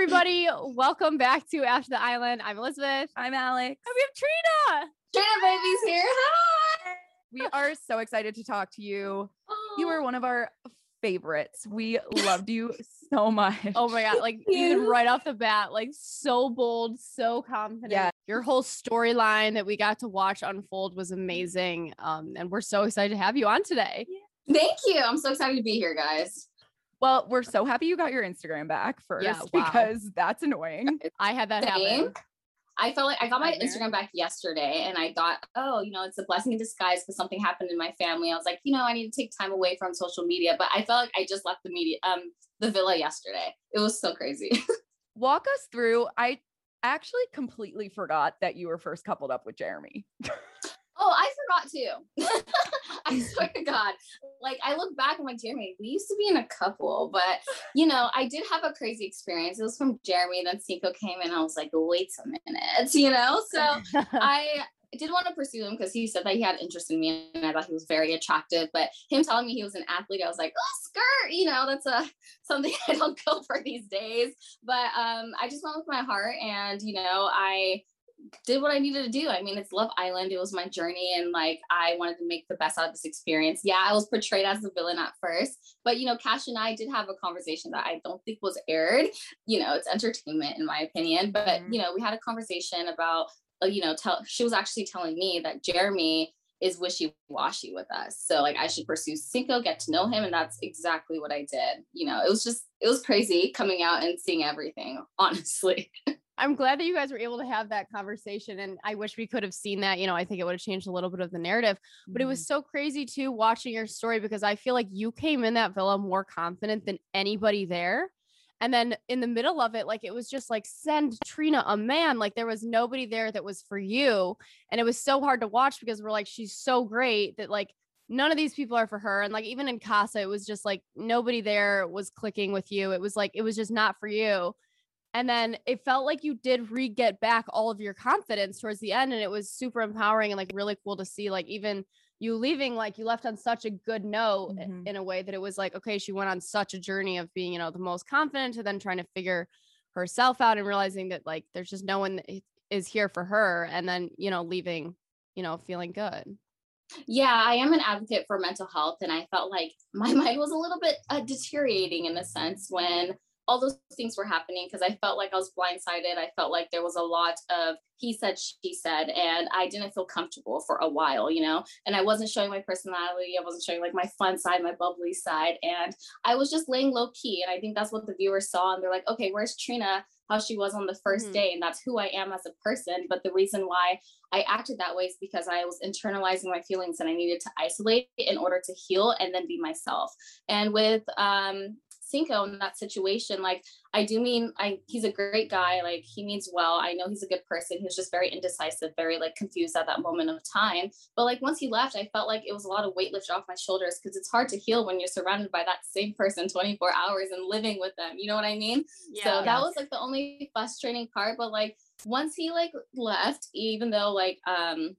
everybody. Welcome back to After the Island. I'm Elizabeth. I'm Alex. And we have Trina. Trina baby's here. Hi. We are so excited to talk to you. You Oh, were one of our favorites. We loved you so much. Oh my god, like even right off the bat, like so bold, so confident. Yeah. Your whole storyline that we got to watch unfold was amazing. Um, and we're so excited to have you on today. Thank you. I'm so excited to be here, guys. Well, we're so happy you got your Instagram back first Yeah, wow. because that's annoying. I had that happen. I felt like I got my Instagram back yesterday and I thought, oh, you know, it's a blessing in disguise because something happened in my family. I was like, you know, I need to take time away from social media. But I felt like I just left the media, um, the villa yesterday. It was so crazy. Walk us through. I actually completely forgot that you were first coupled up with Jeremy. Oh, I forgot too. I swear to God. Like I look back, I'm like, Jeremy, we used to be in a couple, but you know, I did have a crazy experience. It was from Jeremy, then Cinco came in. I was like, wait a minute, you know? So I did want to pursue him because he said that he had interest in me and I thought he was very attractive. But him telling me he was an athlete, I was like, oh, skirt, you know, that's a something I don't go for these days. But um, I just went with my heart and you know, I did what I needed to do. I mean, it's Love Island. It was my journey, and like I wanted to make the best out of this experience. Yeah, I was portrayed as the villain at first, but you know, Cash and I did have a conversation that I don't think was aired. You know, it's entertainment in my opinion, but Mhm. you know, we had a conversation about, uh, you know, tell she was actually telling me that Jeremy is wishy-washy with us. So like I should pursue Cinco, get to know him, and that's exactly what I did. You know, it was just it was crazy coming out and seeing everything, honestly. I'm glad that you guys were able to have that conversation. And I wish we could have seen that. You know, I think it would have changed a little bit of the narrative. But it was mm-hmm. so crazy too watching your story because I feel like you came in that villa more confident than anybody there. And then in the middle of it, like it was just like send Trina a man. Like there was nobody there that was for you. And it was so hard to watch because we're like, she's so great that like none of these people are for her. And like even in Casa, it was just like nobody there was clicking with you. It was like it was just not for you. And then it felt like you did re get back all of your confidence towards the end. And it was super empowering and like really cool to see, like, even you leaving, like, you left on such a good note Mhm. in a way that it was like, okay, she went on such a journey of being, you know, the most confident to then trying to figure herself out and realizing that, like, there's just no one is here for her. And then, you know, leaving, you know, feeling good. Yeah, I am an advocate for mental health, and I felt like my mind was a little bit uh, deteriorating in a sense when all those things were happening because I felt like I was blindsided. I felt like there was a lot of he said, she said, and I didn't feel comfortable for a while, you know. And I wasn't showing my personality. I wasn't showing like my fun side, my bubbly side, and I was just laying low key. And I think that's what the viewers saw, and they're like, okay, where's Trina? How she was on the 1st Mhm. day, and that's who I am as a person. But the reason why I acted that way is because I was internalizing my feelings and I needed to isolate in order to heal and then be myself. And with um Cinco in that situation, like I do mean I he's a great guy, like he means well. I know he's a good person. He was just very indecisive, very like confused at that moment of time. But like once he left, I felt like it was a lot of weight lifted off my shoulders because it's hard to heal when you're surrounded by that same person 24 hours and living with them. You know what I mean? Yeah, So that was like the only frustrating part. But like once he like left, even though like um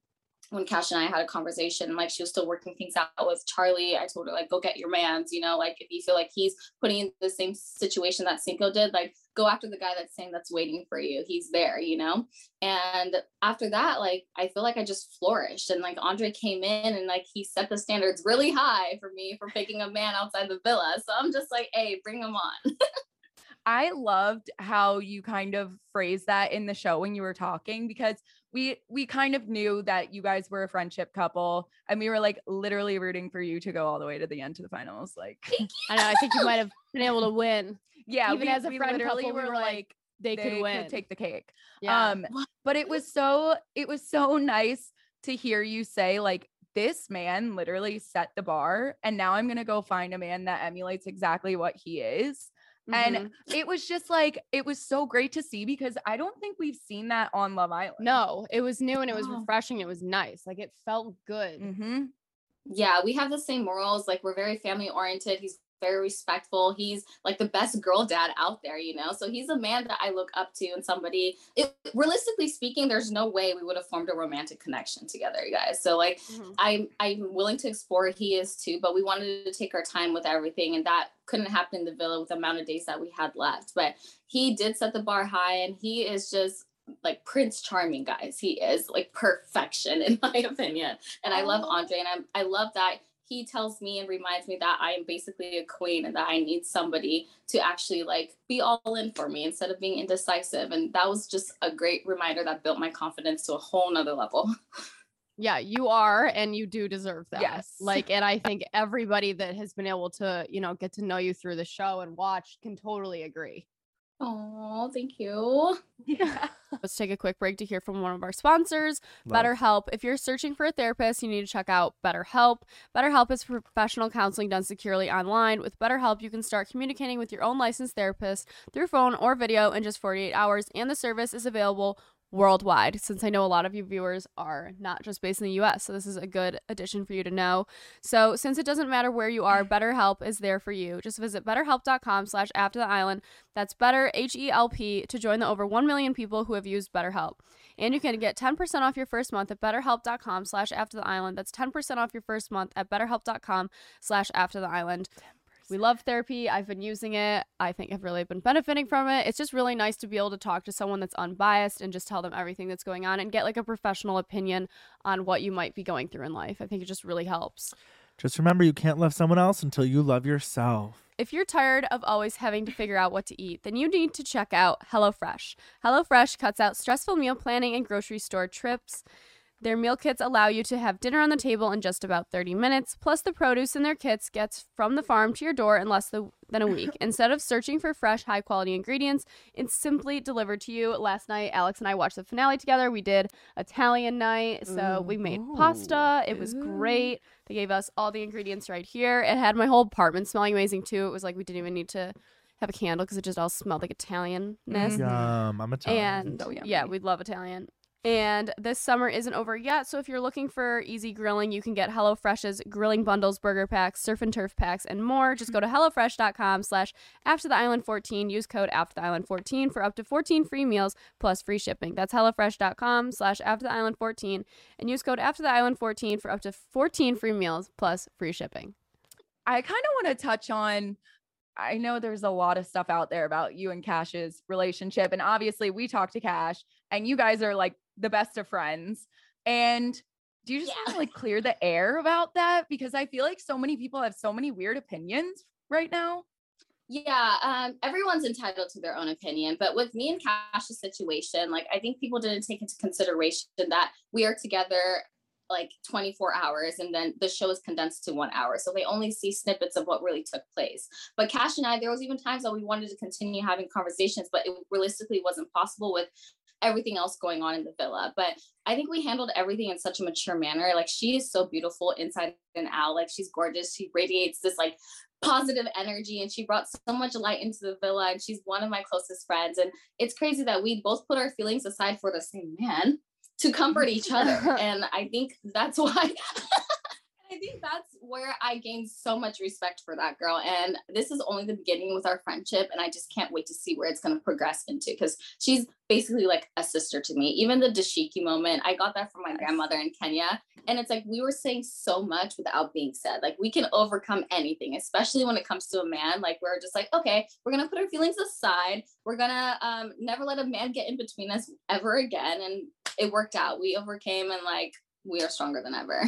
when Cash and I had a conversation, like she was still working things out with Charlie. I told her like go get your man's, you know, like if you feel like he's putting in the same situation that Cinco did, like go after the guy that's saying that's waiting for you. He's there, you know? And after that, like I feel like I just flourished and like Andre came in and like he set the standards really high for me for picking a man outside the villa. So I'm just like, hey, bring him on. I loved how you kind of phrased that in the show when you were talking because we we kind of knew that you guys were a friendship couple and we were like literally rooting for you to go all the way to the end to the finals like I know. I think you might have been able to win. yeah Even we, as a we friend literally couple, we were were like, like They, they could win. take the cake yeah. um but it was so it was so nice to hear you say like this man literally set the bar and now i'm going to go find a man that emulates exactly what he is Mhm. and it was just like it was so great to see because i don't think we've seen that on love island no, it was new and it was Oh. refreshing. It was nice. Like it felt good. hmm yeah, we have the same morals. Like we're very family oriented. He's very respectful. He's like the best girl dad out there, you know? So he's a man that I look up to and somebody, it, realistically speaking, there's no way we would have formed a romantic connection together, you guys. So like, mm-hmm. I'm, I'm willing to explore. He is too, but we wanted to take our time with everything. And that couldn't happen in the villa with the amount of days that we had left. But he did set the bar high and he is just like Prince Charming, guys. He is like perfection in my opinion. And I love Andre and I'm, I love that he tells me and reminds me that I am basically a queen and that I need somebody to actually like be all in for me instead of being indecisive. And that was just a great reminder that built my confidence to a whole nother level. Yeah, you are, and you do deserve that. Yes. Like, and I think everybody that has been able to, you know, get to know you through the show and watch can totally agree. Oh, thank you. Yeah. Let's take a quick break to hear from one of our sponsors, Love. BetterHelp. If you're searching for a therapist, you need to check out BetterHelp. BetterHelp is professional counseling done securely online. With BetterHelp, you can start communicating with your own licensed therapist through phone or video in just 48 hours, and the service is available worldwide since I know a lot of you viewers are not just based in the US. So this is a good addition for you to know. So since it doesn't matter where you are, BetterHelp is there for you. Just visit betterhelp.com slash after the island. That's better H-E-L-P to join the over 1 million people who have used BetterHelp. And you can get 10% off your first month at betterhelp.com slash after the island. That's 10% off your first month at betterhelp.com slash after the island. We love therapy. I've been using it. I think I've really been benefiting from it. It's just really nice to be able to talk to someone that's unbiased and just tell them everything that's going on and get like a professional opinion on what you might be going through in life. I think it just really helps. Just remember you can't love someone else until you love yourself. If you're tired of always having to figure out what to eat, then you need to check out HelloFresh. HelloFresh cuts out stressful meal planning and grocery store trips. Their meal kits allow you to have dinner on the table in just about 30 minutes, plus the produce in their kits gets from the farm to your door in less than a week. Instead of searching for fresh, high quality ingredients, it's simply delivered to you. Last night, Alex and I watched the finale together. We did Italian night, so we made pasta. It was great. They gave us all the ingredients right here. It had my whole apartment smelling amazing too. It was like we didn't even need to have a candle because it just all smelled like Italianness. Mm-hmm. Yum, I'm Italian. And oh, yeah, we love Italian. And this summer isn't over yet, so if you're looking for easy grilling, you can get HelloFresh's grilling bundles, burger packs, surf and turf packs, and more. Just go to HelloFresh.com slash After the Island 14. Use code After the Island 14 for up to 14 free meals plus free shipping. That's HelloFresh.com slash After the Island 14 and use code After the Island 14 for up to 14 free meals plus free shipping. I kind of want to touch on I know there's a lot of stuff out there about you and Cash's relationship. And obviously, we talked to Cash, and you guys are like the best of friends. And do you just yeah. want to like clear the air about that? Because I feel like so many people have so many weird opinions right now. Yeah, um, everyone's entitled to their own opinion, but with me and Cash's situation, like I think people didn't take into consideration that we are together like 24 hours and then the show is condensed to one hour so they only see snippets of what really took place but cash and i there was even times that we wanted to continue having conversations but it realistically wasn't possible with everything else going on in the villa. But I think we handled everything in such a mature manner. Like she is so beautiful inside and out. Like she's gorgeous. She radiates this like positive energy and she brought so much light into the villa and she's one of my closest friends and it's crazy that we both put our feelings aside for the same man to comfort each other and i think that's why think that's where I gained so much respect for that girl. And this is only the beginning with our friendship. And I just can't wait to see where it's going to progress into because she's basically like a sister to me. Even the dashiki moment, I got that from my grandmother in Kenya. And it's like we were saying so much without being said. Like we can overcome anything, especially when it comes to a man. Like we're just like, okay, we're going to put our feelings aside. We're going to um, never let a man get in between us ever again. And it worked out. We overcame and like we are stronger than ever.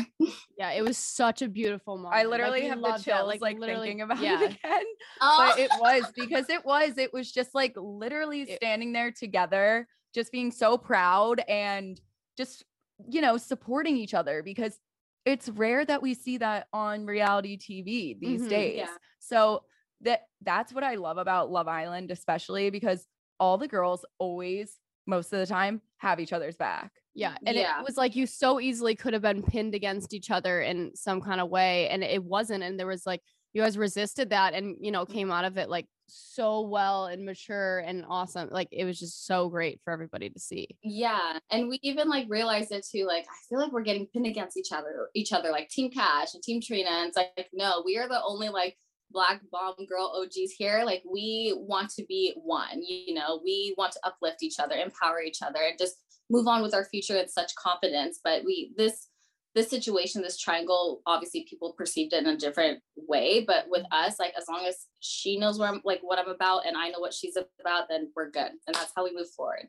yeah, it was such a beautiful moment. I literally like, have the chills like, like thinking about yeah. it again. Oh. But it was because it was, it was just like literally standing there together, just being so proud and just, you know, supporting each other because it's rare that we see that on reality TV these mm-hmm, days. Yeah. So that that's what I love about Love Island, especially because all the girls always, most of the time, have each other's back. Yeah. And yeah. it was like you so easily could have been pinned against each other in some kind of way. And it wasn't. And there was like, you guys resisted that and, you know, mm. came out of it like so well and mature and awesome. Like it was just so great for everybody to see. Yeah. And we even like realized it too. Like, I feel like we're getting pinned against each other, each other, like Team Cash and Team Trina. And it's like, no, we are the only like black bomb girl OGs here, like we want to be one, you know, we want to uplift each other, empower each other, and just move on with our future with such confidence. But we, this, this situation, this triangle, obviously people perceived it in a different way. But with mm-hmm. us, like as long as she knows where I'm like what I'm about and I know what she's about, then we're good. And that's how we move forward.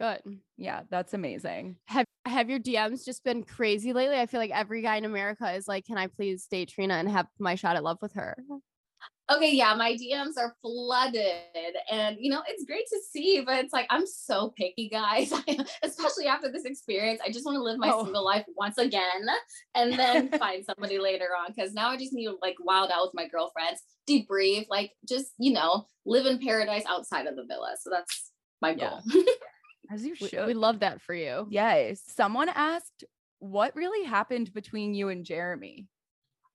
Good. Yeah, that's amazing. Have have your DMs just been crazy lately? I feel like every guy in America is like, "Can I please date Trina and have my shot at love with her?" Okay, yeah, my DMs are flooded, and you know it's great to see, but it's like I'm so picky, guys. Especially after this experience, I just want to live my Oh. single life once again, and then find somebody later on. Because now I just need to like wild out with my girlfriends, debrief, like just you know live in paradise outside of the villa. So that's my Yeah. goal. As you We, should. we love that for you. Yes. Someone asked what really happened between you and Jeremy.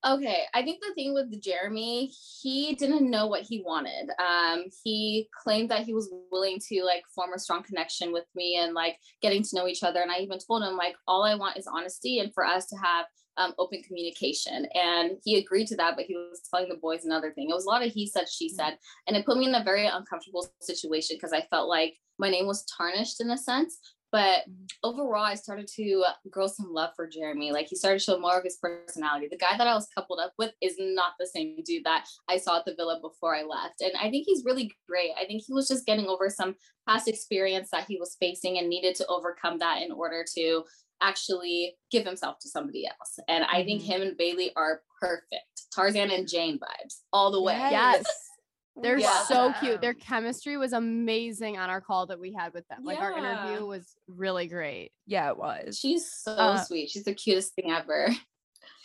Okay, I think the thing with Jeremy, he didn't know what he wanted. Um, he claimed that he was willing to like form a strong connection with me and like getting to know each other. And I even told him like all I want is honesty and for us to have um, open communication. And he agreed to that, but he was telling the boys another thing. It was a lot of he said, she said, and it put me in a very uncomfortable situation because I felt like my name was tarnished in a sense. But overall, I started to grow some love for Jeremy. Like he started to show more of his personality. The guy that I was coupled up with is not the same dude that I saw at the villa before I left. And I think he's really great. I think he was just getting over some past experience that he was facing and needed to overcome that in order to actually give himself to somebody else. And I think Mhm. him and Bailey are perfect. Tarzan and Jane vibes all the way. Yes. They're Yeah. so cute. Their chemistry was amazing on our call that we had with them. Like our interview was really great. Yeah, it was. She's so Uh, sweet. She's the cutest thing ever.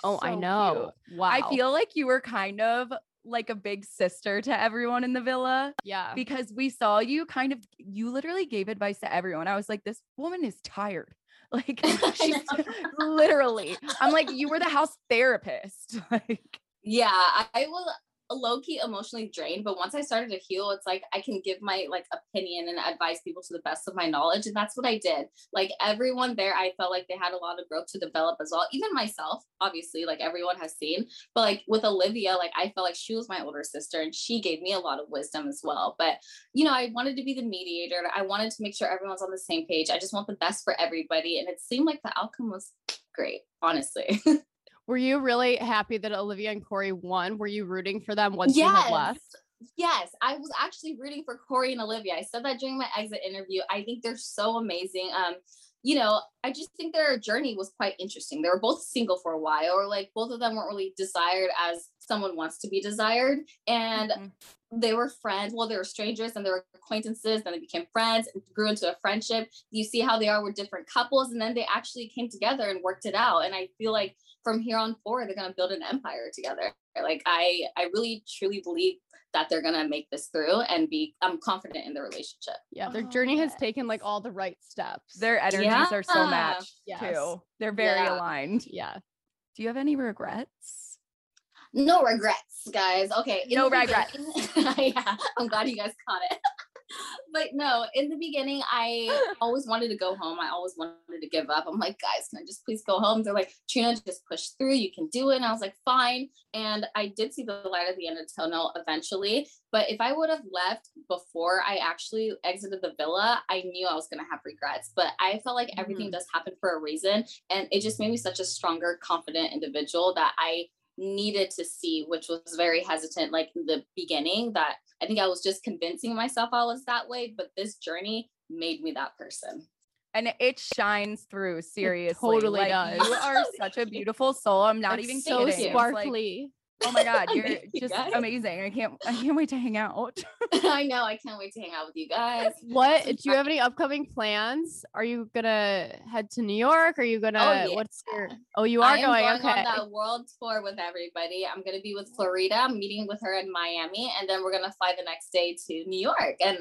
Oh, I So know. Wow. I feel like you were kind of like a big sister to everyone in the villa yeah. because we saw you kind of you literally gave advice to everyone. I was like, this woman is tired. Like she's literally. I'm like, you were the house therapist. Like yeah i I was low-key emotionally drained but once i started to heal it's like i can give my like opinion and advise people to the best of my knowledge and that's what i did. Like everyone there i felt like they had a lot of growth to develop as well even myself obviously like everyone has seen but like with olivia like i felt like she was my older sister and she gave me a lot of wisdom as well but you know i wanted to be the mediator i wanted to make sure everyone's on the same page i just want the best for everybody and it seemed like the outcome was great honestly Were you really happy that Olivia and Corey won? Were you rooting for them once you had left? Yes, I was actually rooting for Corey and Olivia. I said that during my exit interview. I think they're so amazing. Um, you know, I just think their journey was quite interesting. They were both single for a while, or like both of them weren't really desired as someone wants to be desired. And Mhm. they were friends. Well, they were strangers and they were acquaintances. Then they became friends and grew into a friendship. You see how they are with different couples, and then they actually came together and worked it out. And I feel like from here on forward, they're gonna build an empire together. Like I, I really truly believe that they're gonna make this through and be. I'm confident in the relationship. Yeah, their Oh, journey has taken like all the right steps. their energies are so Yeah. matched Yes. too. They're very Yeah. aligned. yeah. Do you have any regrets? No regrets, guys. Okay. No regrets. yeah, I'm glad you guys caught it. but no, in the beginning, I always wanted to go home. I always wanted to give up. I'm like, guys, can I just please go home? They're like, Trina, just push through. You can do it. And I was like, fine. And I did see the light at the end of the tunnel eventually. But if I would have left before I actually exited the villa, I knew I was going to have regrets. But I felt like everything mm. does happen for a reason. And it just made me such a stronger, confident individual that I needed to see, which was very hesitant, like in the beginning, that I think I was just convincing myself I was that way. But this journey made me that person. And it shines through, seriously. totally like, does. You are such a beautiful soul. I'm not It's even so kidding. It's like, sparkly. Oh my God, you're you, just guys. amazing. I can't I can't wait to hang out. I know. I can't wait to hang out with you guys. what do you have any upcoming plans? Are you gonna head to New York? Are you oh, gonna yeah. what's your oh you are going, going okay. on that world tour with everybody. I'm going to be with Florida. I'm meeting with her in Miami, and then we're going to fly the next day to New York and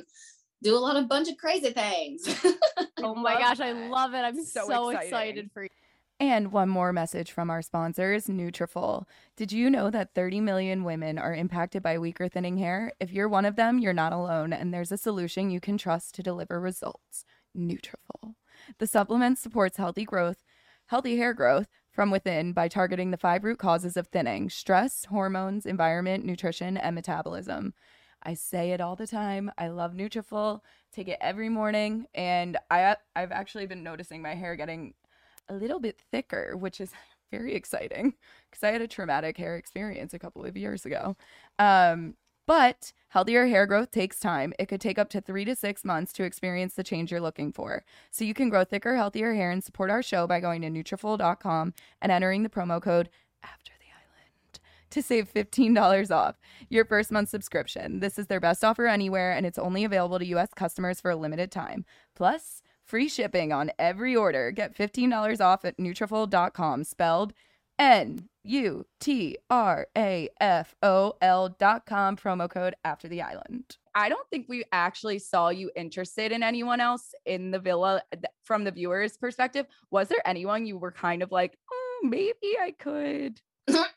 do a lot of bunch of crazy things. oh my gosh, I love it. I'm So so, excited for you. And one more message from our sponsors, Nutrafol. Did you know that 30 million women are impacted by weaker thinning hair? If you're one of them, you're not alone, and there's a solution you can trust to deliver results. Nutrafol. The supplement supports healthy growth, healthy hair growth from within by targeting the five root causes of thinning stress, hormones, environment, nutrition, and metabolism. I say it all the time. I love Nutrafol. Take it every morning, and I I've actually been noticing my hair getting a little bit thicker, which is very exciting because I had a traumatic hair experience a couple of years ago. Um, but healthier hair growth takes time. It could take up to three to six months to experience the change you're looking for. So you can grow thicker, healthier hair and support our show by going to Nutrafol.com and entering the promo code after the island to save $15 off your first month subscription. This is their best offer anywhere, and it's only available to U.S. customers for a limited time. Plus, free shipping on every order. Get $15 off at Nutrafol.com, spelled N U T R A F O L dot com, promo code after the island. I don't think we actually saw you interested in anyone else in the villa from the viewer's perspective. Was there anyone you were kind of like, oh, maybe I could?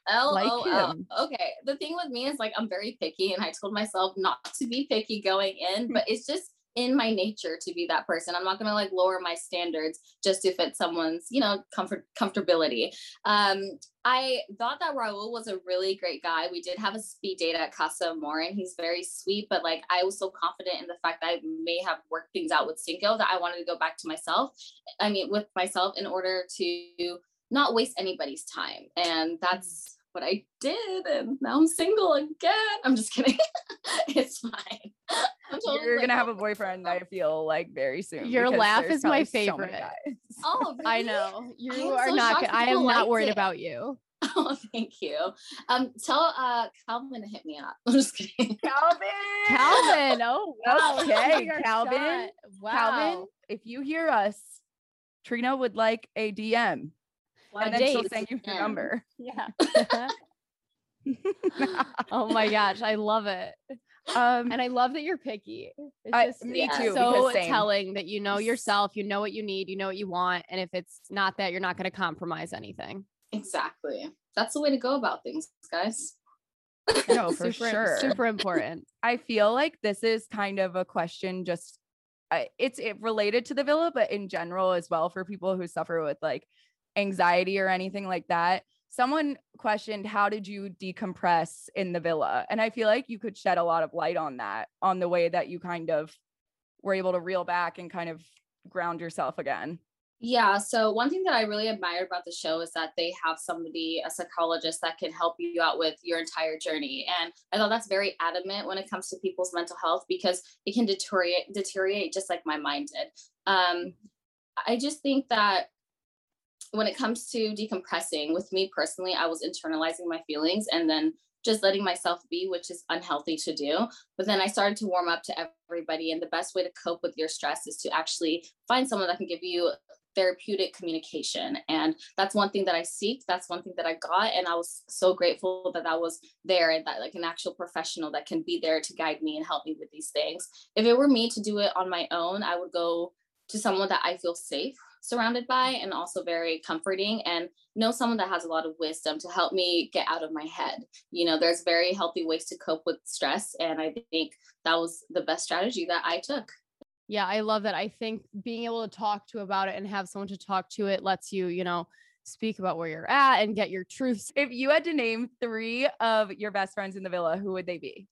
L like O L. him. Okay. The thing with me is like I'm very picky and I told myself not to be picky going in, hmm. but it's just in my nature to be that person. I'm not gonna like lower my standards just to fit someone's, you know, comfort comfortability. Um, I thought that Raul was a really great guy. We did have a speed date at Casa Amor and he's very sweet, but like I was so confident in the fact that I may have worked things out with Cinco that I wanted to go back to myself. I mean, with myself in order to not waste anybody's time. And that's what I did. And now I'm single again. I'm just kidding. it's fine. I'm totally, You're like, gonna have a boyfriend, I feel like very soon. Your laugh is my probably so many favorite. Oh, I know you am are so not. I am not worried it. about you. Oh, thank you. Um, tell uh Calvin to hit me up. I'm just kidding. Calvin. Calvin. Oh wow. Okay, Shooting Calvin. Wow. Calvin, if you hear us, Trina would like a DM, Why and then she'll date. send you her Yeah. number. Yeah. oh my gosh, I love it. um, And I love that you're picky. It's I- just me Yeah. too. so telling that you know yourself, you know what you need, you know what you want, and if it's not that, you're not going to compromise anything. Exactly. That's the way to go about things, guys. No, for super, sure. super important. I feel like this is kind of a question just I it's it related to the villa, but in general as well for people who suffer with like anxiety or anything like that. Someone questioned how did you decompress in the villa? And I feel like you could shed a lot of light on that, on the way that you kind of were able to reel back and kind of ground yourself again. Yeah. So one thing that I really admire about the show is that they have somebody, a psychologist, that can help you out with your entire journey. And I thought that's very adamant when it comes to people's mental health because it can deteriorate, deteriorate just like my mind did. Um, I just think that when it comes to decompressing, with me personally, I was internalizing my feelings and then just letting myself be, which is unhealthy to do. But then I started to warm up to everybody. And the best way to cope with your stress is to actually find someone that can give you therapeutic communication. And that's one thing that I seek. That's one thing that I got. And I was so grateful that that was there and that like an actual professional that can be there to guide me and help me with these things. If it were me to do it on my own, I would go to someone that I feel safe surrounded by and also very comforting and know someone that has a lot of wisdom to help me get out of my head. You know, there's very healthy ways to cope with stress. And I think that was the best strategy that I took. Yeah, I love that. I think being able to talk to about it and have someone to talk to it lets you, you know, speak about where you're at and get your truths. If you had to name three of your best friends in the villa, who would they be?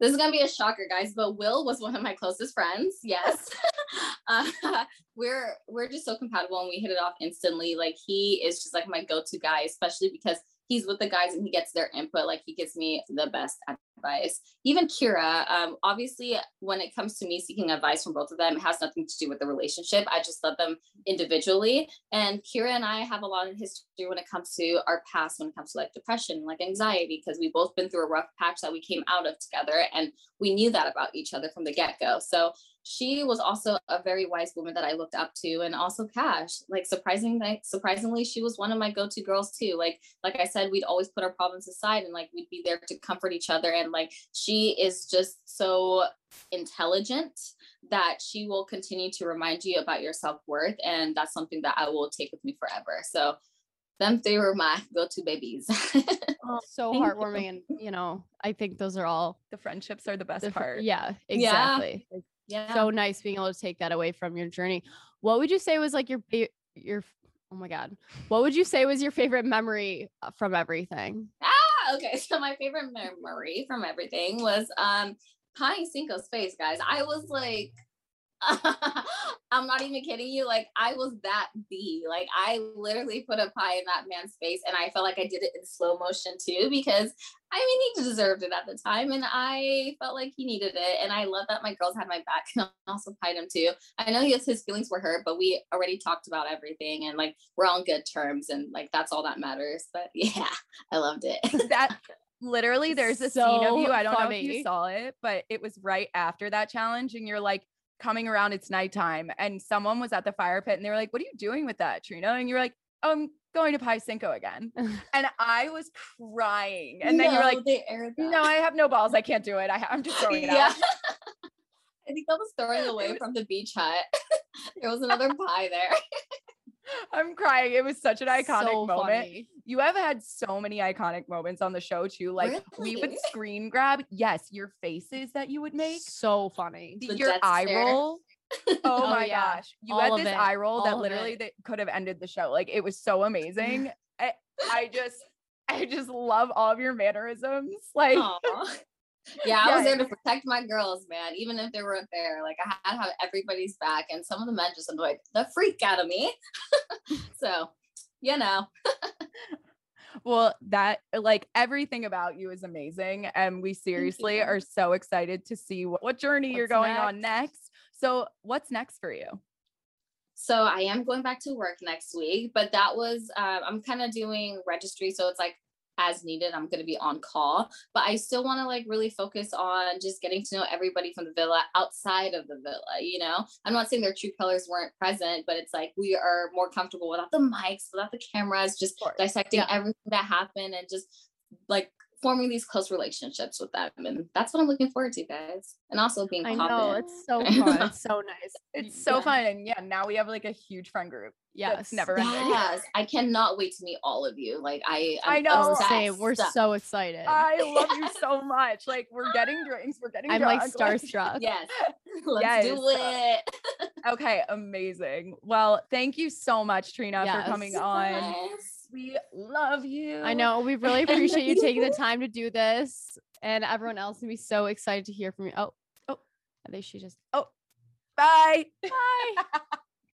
This is gonna be a shocker, guys, but Will was one of my closest friends. Yes, uh, we're we're just so compatible and we hit it off instantly. Like he is just like my go-to guy, especially because he's with the guys and he gets their input. Like he gives me the best advice. Even Kira, um, obviously, when it comes to me seeking advice from both of them, it has nothing to do with the relationship. I just love them individually. And Kira and I have a lot of history when it comes to our past, when it comes to like depression, like anxiety, because we've both been through a rough patch that we came out of together, and we knew that about each other from the get-go. So she was also a very wise woman that I looked up to, and also Cash. Like surprisingly, surprisingly, she was one of my go-to girls too. Like, like I said, we'd always put our problems aside, and like we'd be there to comfort each other. And like she is just so intelligent that she will continue to remind you about your self-worth, and that's something that I will take with me forever. So, them three were my go-to babies. oh, so Thank you. heartwarming. And, you know, I think those are all The friendships are the best the part. Yeah, Yeah. exactly. It's yeah. So nice being able to take that away from your journey. What would you say was like your your Oh my god. What would you say was your favorite memory uh, from everything? Ah, okay. So my favorite memory from everything was um pieing Cinco's face, guys. I was like, I'm not even kidding you. Like I was that bee. Like I literally put a pie in that man's face, and I felt like I did it in slow motion too because I mean he deserved it at the time, and I felt like he needed it. And I love that my girls had my back and also pied him too. I know yes, his feelings were hurt, but we already talked about everything, and like we're on good terms, and like that's all that matters. But yeah, I loved it. that literally there's a scene of you. I don't know if you saw it, but it was right after that challenge, and you're like coming around. It's nighttime, and someone was at the fire pit, and they were like, "What are you doing with that, Trina?" And you're like, oh, "I'm going to pie Cinco again," and I was crying. And then you were like, they aired that. "No, I have no balls. I can't do it. I, I'm just throwing it yeah. out." I think I was throwing away from the beach hut. there was another pie there. I'm crying. It was such an iconic So moment. funny. You have had so many iconic moments on the show too. Like we would screen grab, yes, your faces that you would make, So funny. the- The your death eye stare. roll. Oh, Oh, my yeah. gosh. You All had this it. eye roll that All of literally that could have ended the show. Like it was so amazing. I, I just I just love all of your mannerisms. Like Aw. Yeah, I was there to protect my girls, man. Even if they weren't there, like I had to have everybody's back, and some of the men just annoyed the freak out of me. so, you know, well, that like everything about you is amazing. And we seriously are so excited to see what, what journey you're What's going on next. So what's next for you? so I am going back to work next week, but that was uh, I'm kind of doing registry, so it's like as needed. I'm going to be on call, but I still want to like really focus on just getting to know everybody from the villa outside of the villa. You know, I'm not saying their true colors weren't present, but it's like we are more comfortable without the mics, without the cameras, just dissecting Yeah. everything that happened and just like forming these close relationships with them. And that's what I'm looking forward to, guys. And also being I know confident. it's so fun. It's so nice. It's so Yeah. fun. And yeah, now we have like a huge friend group. Yes. That's never ending. Yes, I cannot wait to meet all of you. Like I, I I'm know. Same. We're so excited. I love you so much. Like we're getting drinks, we're getting I'm like drunk, starstruck. yes. Let's Yes. do it. Okay, amazing. Well, thank you so much, Trina, for coming on. Yes. We love you. I know. We really appreciate you taking the time to do this. And everyone else can be so excited to hear from you. Oh, oh, I think she just oh Bye. bye.